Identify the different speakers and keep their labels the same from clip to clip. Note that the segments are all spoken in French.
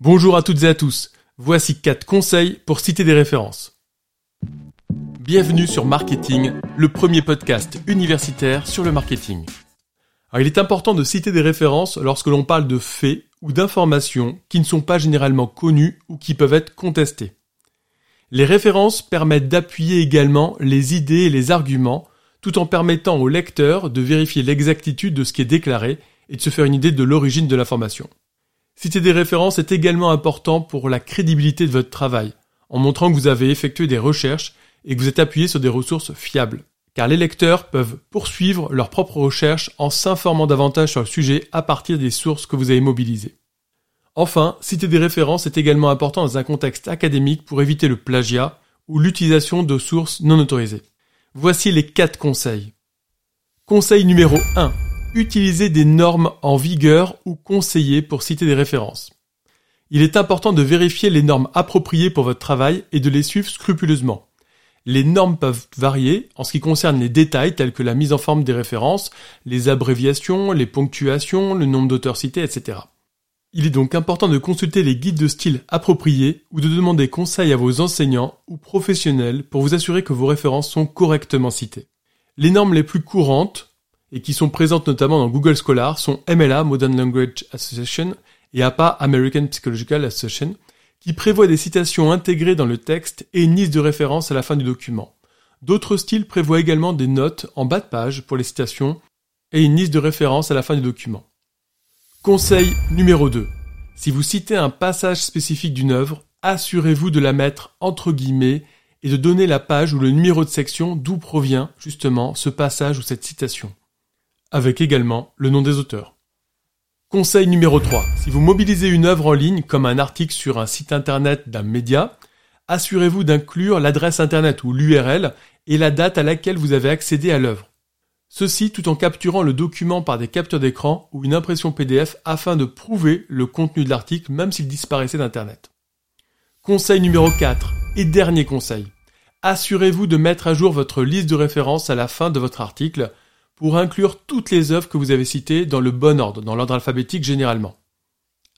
Speaker 1: Bonjour à toutes et à tous. Voici 4 conseils pour citer des références. Bienvenue sur Marketing, le premier podcast universitaire sur le marketing. il est important de citer des références lorsque l'on parle de faits ou d'informations qui ne sont pas généralement connues ou qui peuvent être contestées. Les références permettent d'appuyer également les idées et les arguments tout en permettant au lecteur de vérifier l'exactitude de ce qui est déclaré et de se faire une idée de l'origine de l'information. Citer des références est également important pour la crédibilité de votre travail, en montrant que vous avez effectué des recherches et que vous êtes appuyé sur des ressources fiables. Car les lecteurs peuvent poursuivre leurs propres recherches en s'informant davantage sur le sujet à partir des sources que vous avez mobilisées. Enfin, citer des références est également important dans un contexte académique pour éviter le plagiat ou l'utilisation de sources non autorisées. Voici les 4 conseils. Conseil numéro 1. Utilisez des normes en vigueur ou conseillées pour citer des références. Il est important de vérifier les normes appropriées pour votre travail et de les suivre scrupuleusement. Les normes peuvent varier en ce qui concerne les détails tels que la mise en forme des références, les abréviations, les ponctuations, le nombre d'auteurs cités, etc. Il est donc important de consulter les guides de style appropriés ou de demander conseil à vos enseignants ou professionnels pour vous assurer que vos références sont correctement citées. Les normes les plus courantes et qui sont présentes notamment dans Google Scholar sont MLA, Modern Language Association, et APA, American Psychological Association, qui prévoient des citations intégrées dans le texte et une liste de références à la fin du document. D'autres styles prévoient également des notes en bas de page pour les citations et une liste de références à la fin du document. Conseil numéro 2. Si vous citez un passage spécifique d'une œuvre, assurez-vous de la mettre entre guillemets et de donner la page ou le numéro de section d'où provient justement ce passage ou cette citation avec également le nom des auteurs. Conseil numéro 3. Si vous mobilisez une œuvre en ligne comme un article sur un site internet d'un média, assurez-vous d'inclure l'adresse internet ou l'URL et la date à laquelle vous avez accédé à l'œuvre. Ceci tout en capturant le document par des captures d'écran ou une impression PDF afin de prouver le contenu de l'article même s'il disparaissait d'Internet. Conseil numéro 4 et dernier conseil. Assurez-vous de mettre à jour votre liste de références à la fin de votre article pour inclure toutes les œuvres que vous avez citées dans le bon ordre, dans l'ordre alphabétique généralement.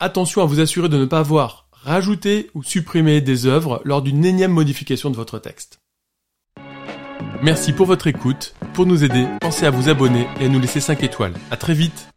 Speaker 1: Attention à vous assurer de ne pas avoir rajouté ou supprimé des œuvres lors d'une énième modification de votre texte. Merci pour votre écoute. Pour nous aider, pensez à vous abonner et à nous laisser 5 étoiles. À très vite